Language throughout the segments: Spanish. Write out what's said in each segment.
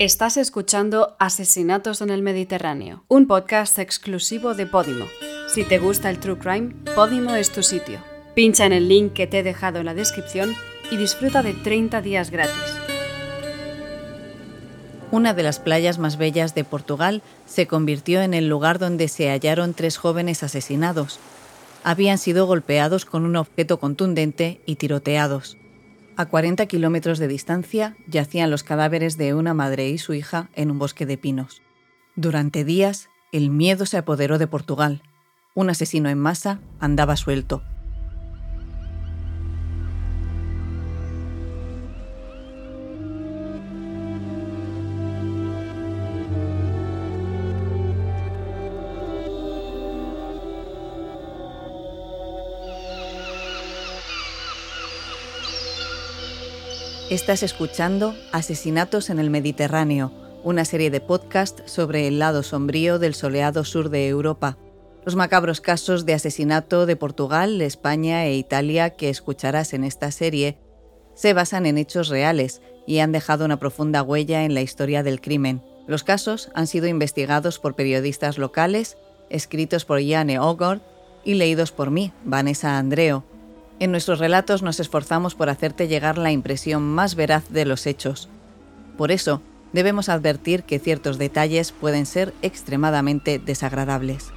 Estás escuchando Asesinatos en el Mediterráneo, un podcast exclusivo de Podimo. Si te gusta el True Crime, Podimo es tu sitio. Pincha en el link que te he dejado en la descripción y disfruta de 30 días gratis. Una de las playas más bellas de Portugal se convirtió en el lugar donde se hallaron tres jóvenes asesinados. Habían sido golpeados con un objeto contundente y tiroteados. A 40 kilómetros de distancia yacían los cadáveres de una madre y su hija en un bosque de pinos. Durante días, el miedo se apoderó de Portugal. Un asesino en masa andaba suelto. Estás escuchando Asesinatos en el Mediterráneo, una serie de podcast sobre el lado sombrío del soleado sur de Europa. Los macabros casos de asesinato de Portugal, España e Italia que escucharás en esta serie se basan en hechos reales y han dejado una profunda huella en la historia del crimen. Los casos han sido investigados por periodistas locales, escritos por Jane Ogord y leídos por mí, Vanessa Andreo, en nuestros relatos nos esforzamos por hacerte llegar la impresión más veraz de los hechos. Por eso, debemos advertir que ciertos detalles pueden ser extremadamente desagradables.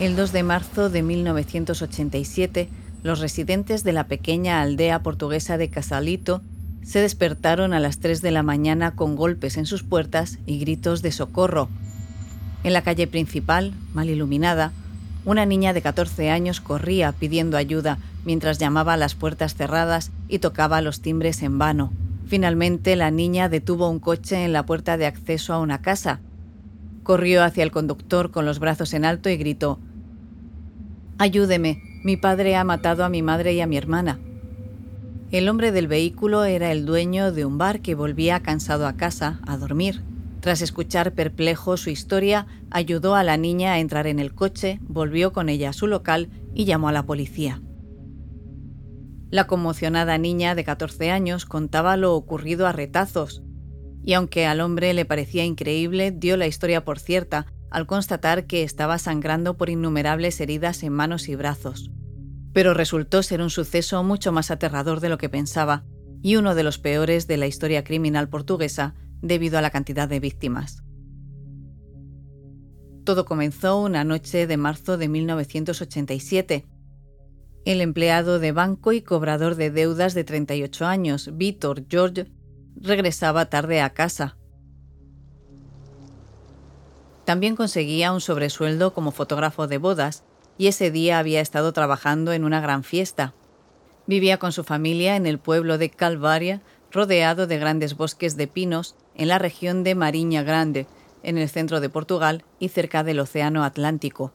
El 2 de marzo de 1987, los residentes de la pequeña aldea portuguesa de Casalito se despertaron a las 3 de la mañana con golpes en sus puertas y gritos de socorro. En la calle principal, mal iluminada, una niña de 14 años corría pidiendo ayuda mientras llamaba a las puertas cerradas y tocaba los timbres en vano. Finalmente, la niña detuvo un coche en la puerta de acceso a una casa. Corrió hacia el conductor con los brazos en alto y gritó Ayúdeme, mi padre ha matado a mi madre y a mi hermana. El hombre del vehículo era el dueño de un bar que volvía cansado a casa a dormir. Tras escuchar perplejo su historia, ayudó a la niña a entrar en el coche, volvió con ella a su local y llamó a la policía. La conmocionada niña de 14 años contaba lo ocurrido a retazos, y aunque al hombre le parecía increíble, dio la historia por cierta al constatar que estaba sangrando por innumerables heridas en manos y brazos. Pero resultó ser un suceso mucho más aterrador de lo que pensaba y uno de los peores de la historia criminal portuguesa debido a la cantidad de víctimas. Todo comenzó una noche de marzo de 1987. El empleado de banco y cobrador de deudas de 38 años, Víctor George, regresaba tarde a casa también conseguía un sobresueldo como fotógrafo de bodas y ese día había estado trabajando en una gran fiesta. Vivía con su familia en el pueblo de Calvaria, rodeado de grandes bosques de pinos en la región de Mariña Grande, en el centro de Portugal y cerca del Océano Atlántico.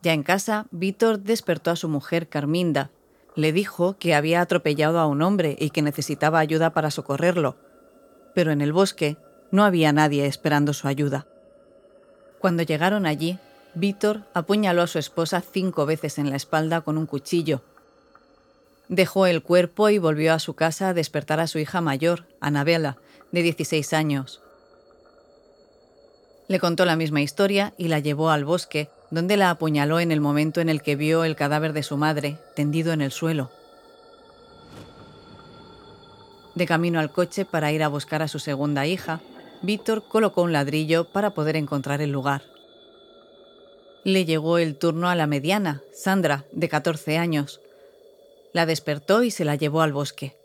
Ya en casa, Víctor despertó a su mujer Carminda. Le dijo que había atropellado a un hombre y que necesitaba ayuda para socorrerlo. Pero en el bosque no había nadie esperando su ayuda. Cuando llegaron allí, Víctor apuñaló a su esposa cinco veces en la espalda con un cuchillo. Dejó el cuerpo y volvió a su casa a despertar a su hija mayor, Anabela, de 16 años. Le contó la misma historia y la llevó al bosque, donde la apuñaló en el momento en el que vio el cadáver de su madre tendido en el suelo. De camino al coche para ir a buscar a su segunda hija, Víctor colocó un ladrillo para poder encontrar el lugar. Le llegó el turno a la mediana, Sandra, de 14 años. La despertó y se la llevó al bosque.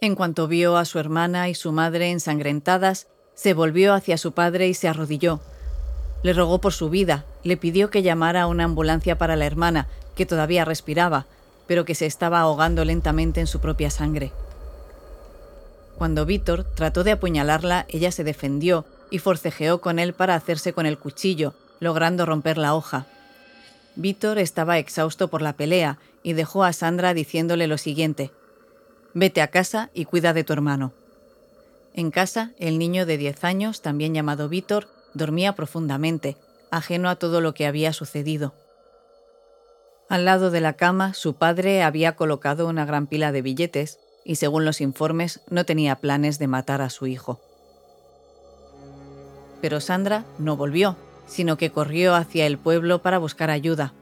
En cuanto vio a su hermana y su madre ensangrentadas, se volvió hacia su padre y se arrodilló. Le rogó por su vida, le pidió que llamara a una ambulancia para la hermana, que todavía respiraba, pero que se estaba ahogando lentamente en su propia sangre. Cuando Víctor trató de apuñalarla, ella se defendió y forcejeó con él para hacerse con el cuchillo, logrando romper la hoja. Víctor estaba exhausto por la pelea y dejó a Sandra diciéndole lo siguiente, Vete a casa y cuida de tu hermano. En casa, el niño de 10 años, también llamado Víctor, dormía profundamente, ajeno a todo lo que había sucedido. Al lado de la cama, su padre había colocado una gran pila de billetes y, según los informes, no tenía planes de matar a su hijo. Pero Sandra no volvió, sino que corrió hacia el pueblo para buscar ayuda.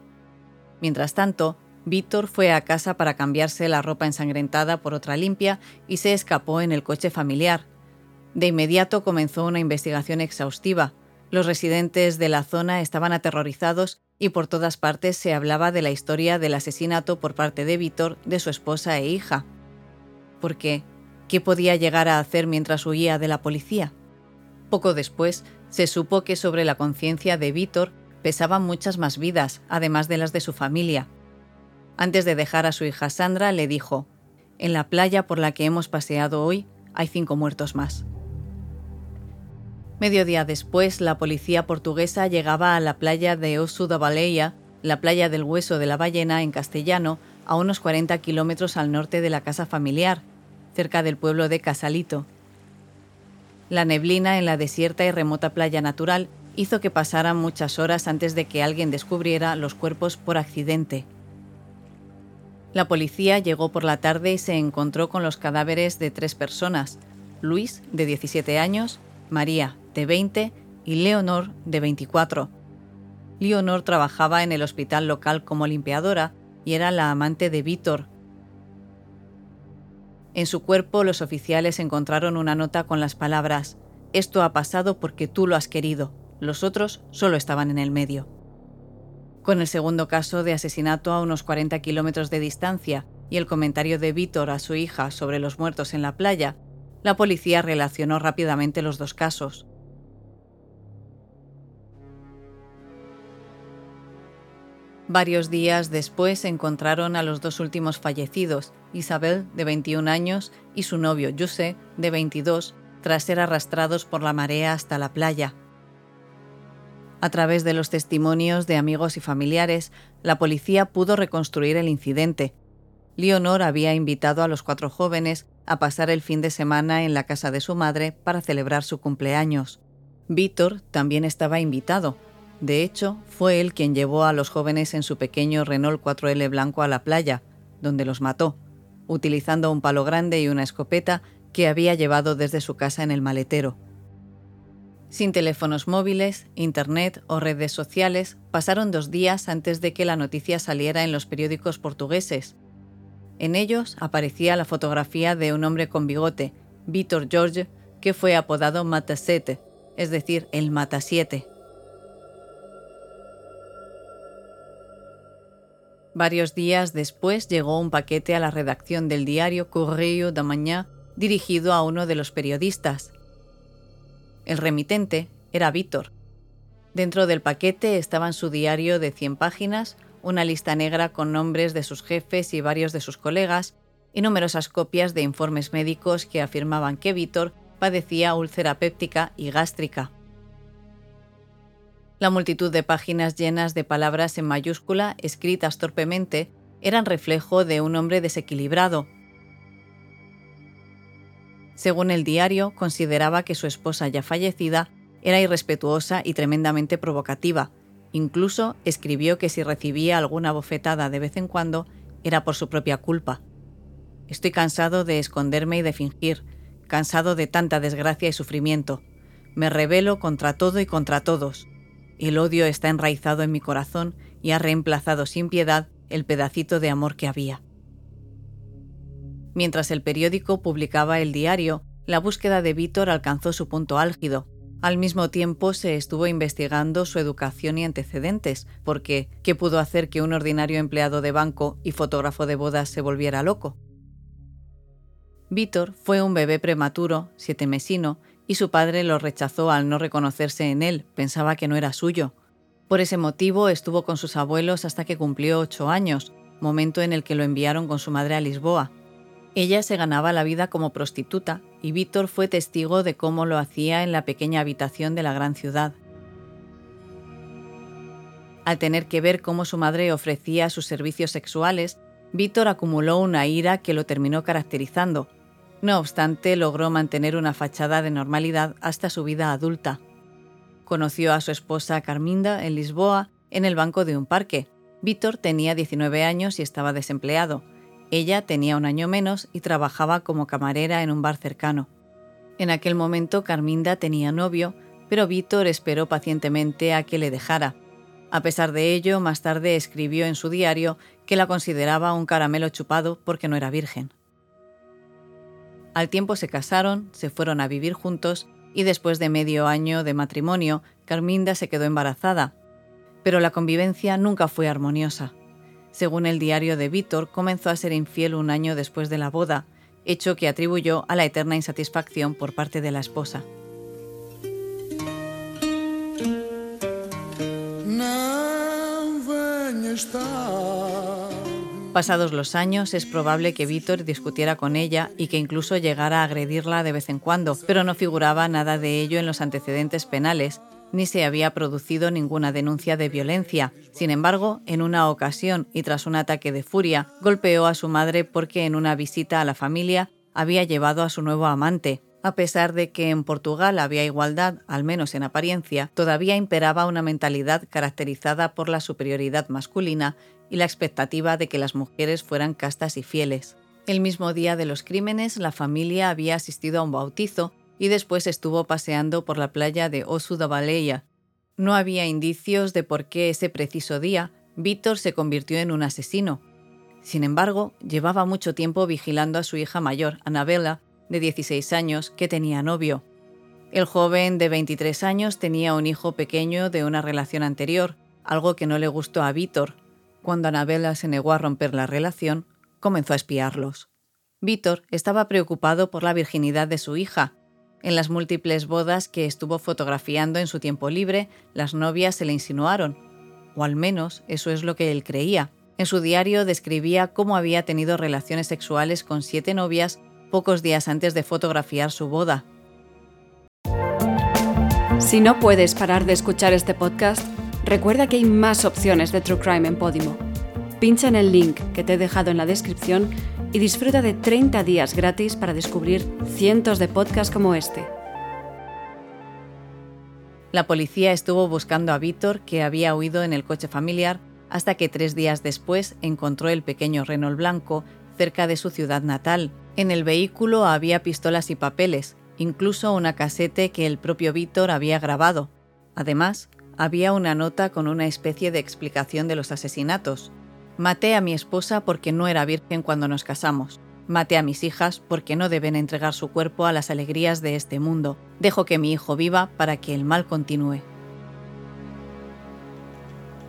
Mientras tanto, Víctor fue a casa para cambiarse la ropa ensangrentada por otra limpia y se escapó en el coche familiar. De inmediato comenzó una investigación exhaustiva. Los residentes de la zona estaban aterrorizados y por todas partes se hablaba de la historia del asesinato por parte de Víctor de su esposa e hija. ¿Por qué? ¿Qué podía llegar a hacer mientras huía de la policía? Poco después, se supo que sobre la conciencia de Víctor pesaban muchas más vidas, además de las de su familia. Antes de dejar a su hija Sandra, le dijo, En la playa por la que hemos paseado hoy hay cinco muertos más. Mediodía después, la policía portuguesa llegaba a la playa de Osu da Baleia, la playa del hueso de la ballena en castellano, a unos 40 kilómetros al norte de la casa familiar, cerca del pueblo de Casalito. La neblina en la desierta y remota playa natural hizo que pasaran muchas horas antes de que alguien descubriera los cuerpos por accidente. La policía llegó por la tarde y se encontró con los cadáveres de tres personas, Luis, de 17 años, María, de 20, y Leonor, de 24. Leonor trabajaba en el hospital local como limpiadora y era la amante de Víctor, en su cuerpo los oficiales encontraron una nota con las palabras, Esto ha pasado porque tú lo has querido, los otros solo estaban en el medio. Con el segundo caso de asesinato a unos 40 kilómetros de distancia y el comentario de Víctor a su hija sobre los muertos en la playa, la policía relacionó rápidamente los dos casos. Varios días después encontraron a los dos últimos fallecidos, Isabel, de 21 años, y su novio, José, de 22, tras ser arrastrados por la marea hasta la playa. A través de los testimonios de amigos y familiares, la policía pudo reconstruir el incidente. Leonor había invitado a los cuatro jóvenes a pasar el fin de semana en la casa de su madre para celebrar su cumpleaños. Víctor también estaba invitado, de hecho, fue él quien llevó a los jóvenes en su pequeño Renault 4L blanco a la playa, donde los mató, utilizando un palo grande y una escopeta que había llevado desde su casa en el maletero. Sin teléfonos móviles, internet o redes sociales, pasaron dos días antes de que la noticia saliera en los periódicos portugueses. En ellos aparecía la fotografía de un hombre con bigote, Víctor George, que fue apodado Matasete, es decir, el Matasiete. Varios días después llegó un paquete a la redacción del diario Correio da Manhã dirigido a uno de los periodistas. El remitente era Víctor. Dentro del paquete estaba en su diario de 100 páginas, una lista negra con nombres de sus jefes y varios de sus colegas, y numerosas copias de informes médicos que afirmaban que Víctor padecía úlcera péptica y gástrica. La multitud de páginas llenas de palabras en mayúscula, escritas torpemente, eran reflejo de un hombre desequilibrado. Según el diario, consideraba que su esposa ya fallecida era irrespetuosa y tremendamente provocativa. Incluso escribió que si recibía alguna bofetada de vez en cuando era por su propia culpa. Estoy cansado de esconderme y de fingir, cansado de tanta desgracia y sufrimiento. Me rebelo contra todo y contra todos. El odio está enraizado en mi corazón y ha reemplazado sin piedad el pedacito de amor que había. Mientras el periódico publicaba el diario, la búsqueda de Víctor alcanzó su punto álgido. Al mismo tiempo se estuvo investigando su educación y antecedentes, porque ¿qué pudo hacer que un ordinario empleado de banco y fotógrafo de bodas se volviera loco? Víctor fue un bebé prematuro, siete mesino, y su padre lo rechazó al no reconocerse en él, pensaba que no era suyo. Por ese motivo estuvo con sus abuelos hasta que cumplió ocho años, momento en el que lo enviaron con su madre a Lisboa. Ella se ganaba la vida como prostituta y Víctor fue testigo de cómo lo hacía en la pequeña habitación de la gran ciudad. Al tener que ver cómo su madre ofrecía sus servicios sexuales, Víctor acumuló una ira que lo terminó caracterizando. No obstante, logró mantener una fachada de normalidad hasta su vida adulta. Conoció a su esposa Carminda en Lisboa en el banco de un parque. Víctor tenía 19 años y estaba desempleado. Ella tenía un año menos y trabajaba como camarera en un bar cercano. En aquel momento Carminda tenía novio, pero Víctor esperó pacientemente a que le dejara. A pesar de ello, más tarde escribió en su diario que la consideraba un caramelo chupado porque no era virgen. Al tiempo se casaron, se fueron a vivir juntos y después de medio año de matrimonio, Carminda se quedó embarazada. Pero la convivencia nunca fue armoniosa. Según el diario de Víctor, comenzó a ser infiel un año después de la boda, hecho que atribuyó a la eterna insatisfacción por parte de la esposa. Pasados los años, es probable que Víctor discutiera con ella y que incluso llegara a agredirla de vez en cuando, pero no figuraba nada de ello en los antecedentes penales, ni se había producido ninguna denuncia de violencia. Sin embargo, en una ocasión y tras un ataque de furia, golpeó a su madre porque en una visita a la familia había llevado a su nuevo amante. A pesar de que en Portugal había igualdad, al menos en apariencia, todavía imperaba una mentalidad caracterizada por la superioridad masculina y la expectativa de que las mujeres fueran castas y fieles. El mismo día de los crímenes, la familia había asistido a un bautizo y después estuvo paseando por la playa de Osu da Baleia. No había indicios de por qué ese preciso día Víctor se convirtió en un asesino. Sin embargo, llevaba mucho tiempo vigilando a su hija mayor, Anabela, de 16 años, que tenía novio. El joven de 23 años tenía un hijo pequeño de una relación anterior, algo que no le gustó a Víctor. Cuando Anabela se negó a romper la relación, comenzó a espiarlos. Víctor estaba preocupado por la virginidad de su hija en las múltiples bodas que estuvo fotografiando en su tiempo libre, las novias se le insinuaron, o al menos eso es lo que él creía. En su diario describía cómo había tenido relaciones sexuales con siete novias pocos días antes de fotografiar su boda. Si no puedes parar de escuchar este podcast, recuerda que hay más opciones de True Crime en Podimo. Pincha en el link que te he dejado en la descripción y disfruta de 30 días gratis para descubrir cientos de podcasts como este. La policía estuvo buscando a Víctor, que había huido en el coche familiar, hasta que tres días después encontró el pequeño Renault blanco cerca de su ciudad natal. En el vehículo había pistolas y papeles, incluso una casete que el propio Víctor había grabado. Además, había una nota con una especie de explicación de los asesinatos, Maté a mi esposa porque no era virgen cuando nos casamos. Maté a mis hijas porque no deben entregar su cuerpo a las alegrías de este mundo. Dejo que mi hijo viva para que el mal continúe.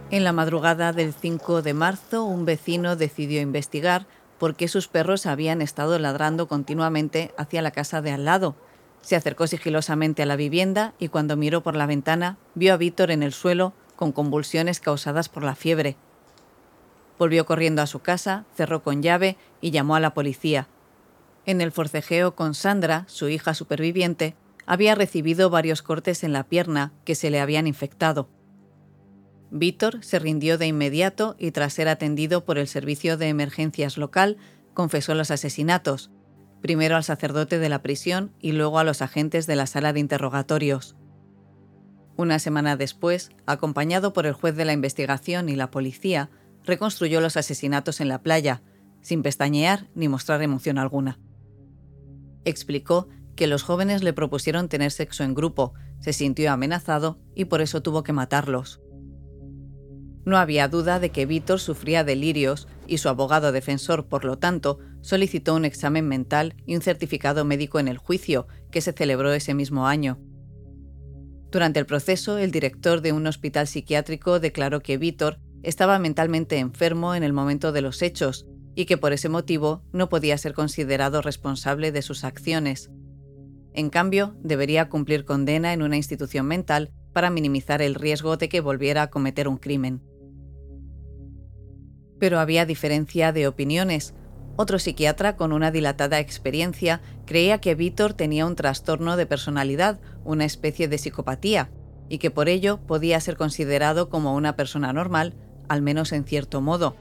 En la madrugada del 5 de marzo, un vecino decidió investigar por qué sus perros habían estado ladrando continuamente hacia la casa de al lado. Se acercó sigilosamente a la vivienda y cuando miró por la ventana vio a Víctor en el suelo con convulsiones causadas por la fiebre. Volvió corriendo a su casa, cerró con llave y llamó a la policía. En el forcejeo con Sandra, su hija superviviente, había recibido varios cortes en la pierna que se le habían infectado. Víctor se rindió de inmediato y tras ser atendido por el servicio de emergencias local, confesó los asesinatos, primero al sacerdote de la prisión y luego a los agentes de la sala de interrogatorios. Una semana después, acompañado por el juez de la investigación y la policía, reconstruyó los asesinatos en la playa, sin pestañear ni mostrar emoción alguna. Explicó que los jóvenes le propusieron tener sexo en grupo, se sintió amenazado y por eso tuvo que matarlos. No había duda de que Víctor sufría delirios y su abogado defensor, por lo tanto, solicitó un examen mental y un certificado médico en el juicio, que se celebró ese mismo año. Durante el proceso, el director de un hospital psiquiátrico declaró que Víctor estaba mentalmente enfermo en el momento de los hechos y que por ese motivo no podía ser considerado responsable de sus acciones. En cambio, debería cumplir condena en una institución mental para minimizar el riesgo de que volviera a cometer un crimen. Pero había diferencia de opiniones. Otro psiquiatra con una dilatada experiencia creía que Víctor tenía un trastorno de personalidad, una especie de psicopatía, y que por ello podía ser considerado como una persona normal, al menos en cierto modo.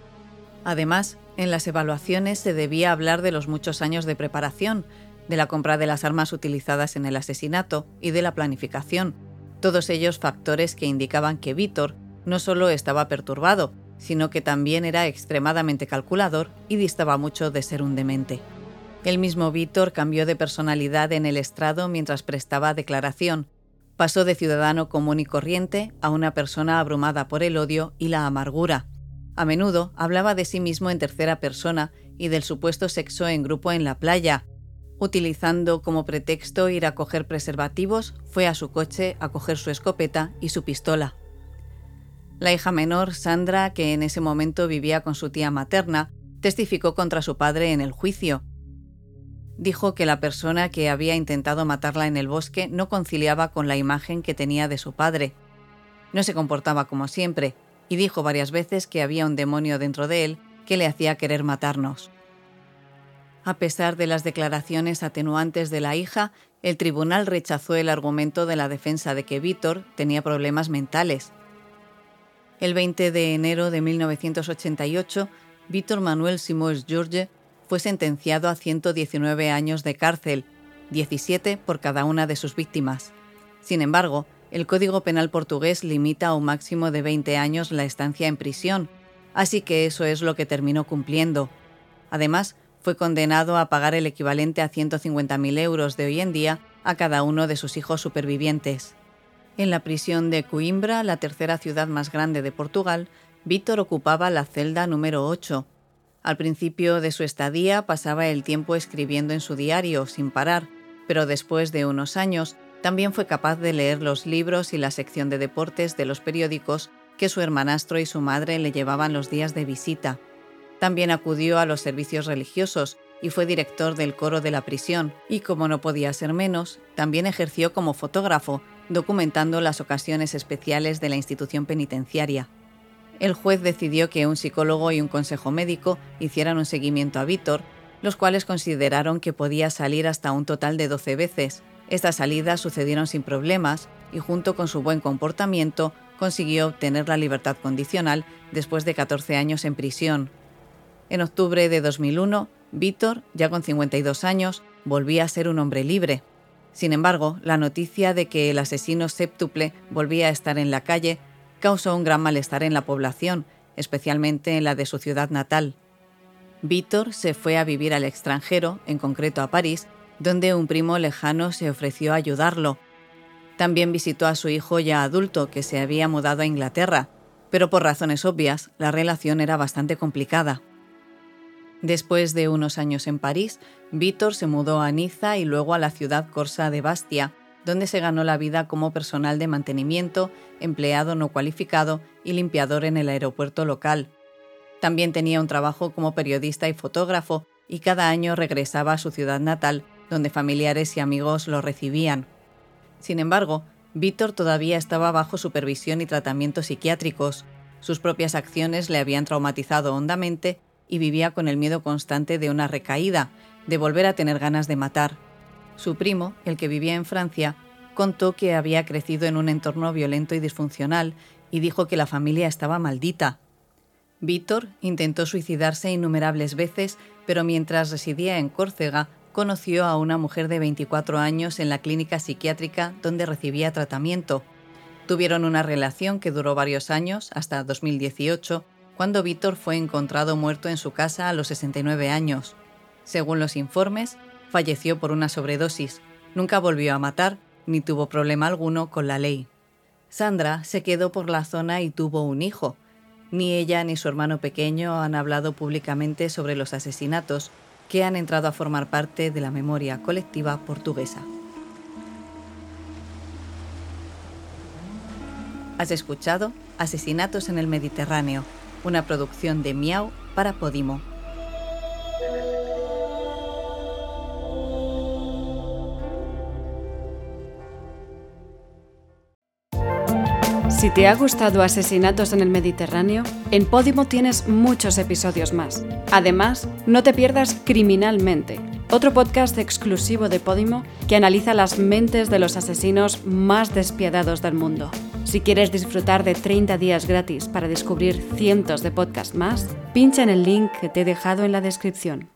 Además, en las evaluaciones se debía hablar de los muchos años de preparación, de la compra de las armas utilizadas en el asesinato y de la planificación, todos ellos factores que indicaban que Víctor no solo estaba perturbado, sino que también era extremadamente calculador y distaba mucho de ser un demente. El mismo Víctor cambió de personalidad en el estrado mientras prestaba declaración. Pasó de ciudadano común y corriente a una persona abrumada por el odio y la amargura. A menudo hablaba de sí mismo en tercera persona y del supuesto sexo en grupo en la playa, Utilizando como pretexto ir a coger preservativos, fue a su coche a coger su escopeta y su pistola. La hija menor, Sandra, que en ese momento vivía con su tía materna, testificó contra su padre en el juicio. Dijo que la persona que había intentado matarla en el bosque no conciliaba con la imagen que tenía de su padre. No se comportaba como siempre, y dijo varias veces que había un demonio dentro de él que le hacía querer matarnos. A pesar de las declaraciones atenuantes de la hija, el tribunal rechazó el argumento de la defensa de que Víctor tenía problemas mentales. El 20 de enero de 1988, Víctor Manuel Simões George fue sentenciado a 119 años de cárcel, 17 por cada una de sus víctimas. Sin embargo, el Código Penal portugués limita a un máximo de 20 años la estancia en prisión, así que eso es lo que terminó cumpliendo. Además, fue condenado a pagar el equivalente a 150.000 euros de hoy en día a cada uno de sus hijos supervivientes. En la prisión de Coimbra, la tercera ciudad más grande de Portugal, Víctor ocupaba la celda número 8. Al principio de su estadía pasaba el tiempo escribiendo en su diario sin parar, pero después de unos años también fue capaz de leer los libros y la sección de deportes de los periódicos que su hermanastro y su madre le llevaban los días de visita. También acudió a los servicios religiosos y fue director del coro de la prisión, y como no podía ser menos, también ejerció como fotógrafo, documentando las ocasiones especiales de la institución penitenciaria. El juez decidió que un psicólogo y un consejo médico hicieran un seguimiento a Víctor, los cuales consideraron que podía salir hasta un total de 12 veces. Estas salidas sucedieron sin problemas y junto con su buen comportamiento consiguió obtener la libertad condicional después de 14 años en prisión, en octubre de 2001, Víctor, ya con 52 años, volvía a ser un hombre libre. Sin embargo, la noticia de que el asesino séptuple volvía a estar en la calle causó un gran malestar en la población, especialmente en la de su ciudad natal. Víctor se fue a vivir al extranjero, en concreto a París, donde un primo lejano se ofreció a ayudarlo. También visitó a su hijo ya adulto, que se había mudado a Inglaterra, pero por razones obvias, la relación era bastante complicada. Después de unos años en París, Víctor se mudó a Niza y luego a la ciudad corsa de Bastia, donde se ganó la vida como personal de mantenimiento, empleado no cualificado y limpiador en el aeropuerto local. También tenía un trabajo como periodista y fotógrafo y cada año regresaba a su ciudad natal, donde familiares y amigos lo recibían. Sin embargo, Víctor todavía estaba bajo supervisión y tratamientos psiquiátricos. Sus propias acciones le habían traumatizado hondamente y vivía con el miedo constante de una recaída, de volver a tener ganas de matar. Su primo, el que vivía en Francia, contó que había crecido en un entorno violento y disfuncional y dijo que la familia estaba maldita. Víctor intentó suicidarse innumerables veces, pero mientras residía en Córcega, conoció a una mujer de 24 años en la clínica psiquiátrica donde recibía tratamiento. Tuvieron una relación que duró varios años, hasta 2018, cuando Víctor fue encontrado muerto en su casa a los 69 años. Según los informes, falleció por una sobredosis. Nunca volvió a matar ni tuvo problema alguno con la ley. Sandra se quedó por la zona y tuvo un hijo. Ni ella ni su hermano pequeño han hablado públicamente sobre los asesinatos que han entrado a formar parte de la memoria colectiva portuguesa. Has escuchado Asesinatos en el Mediterráneo, una producción de Miau para Podimo. Si te ha gustado Asesinatos en el Mediterráneo, en Podimo tienes muchos episodios más. Además, no te pierdas Criminalmente, otro podcast exclusivo de Podimo que analiza las mentes de los asesinos más despiadados del mundo. Si quieres disfrutar de 30 días gratis para descubrir cientos de podcasts más, pincha en el link que te he dejado en la descripción.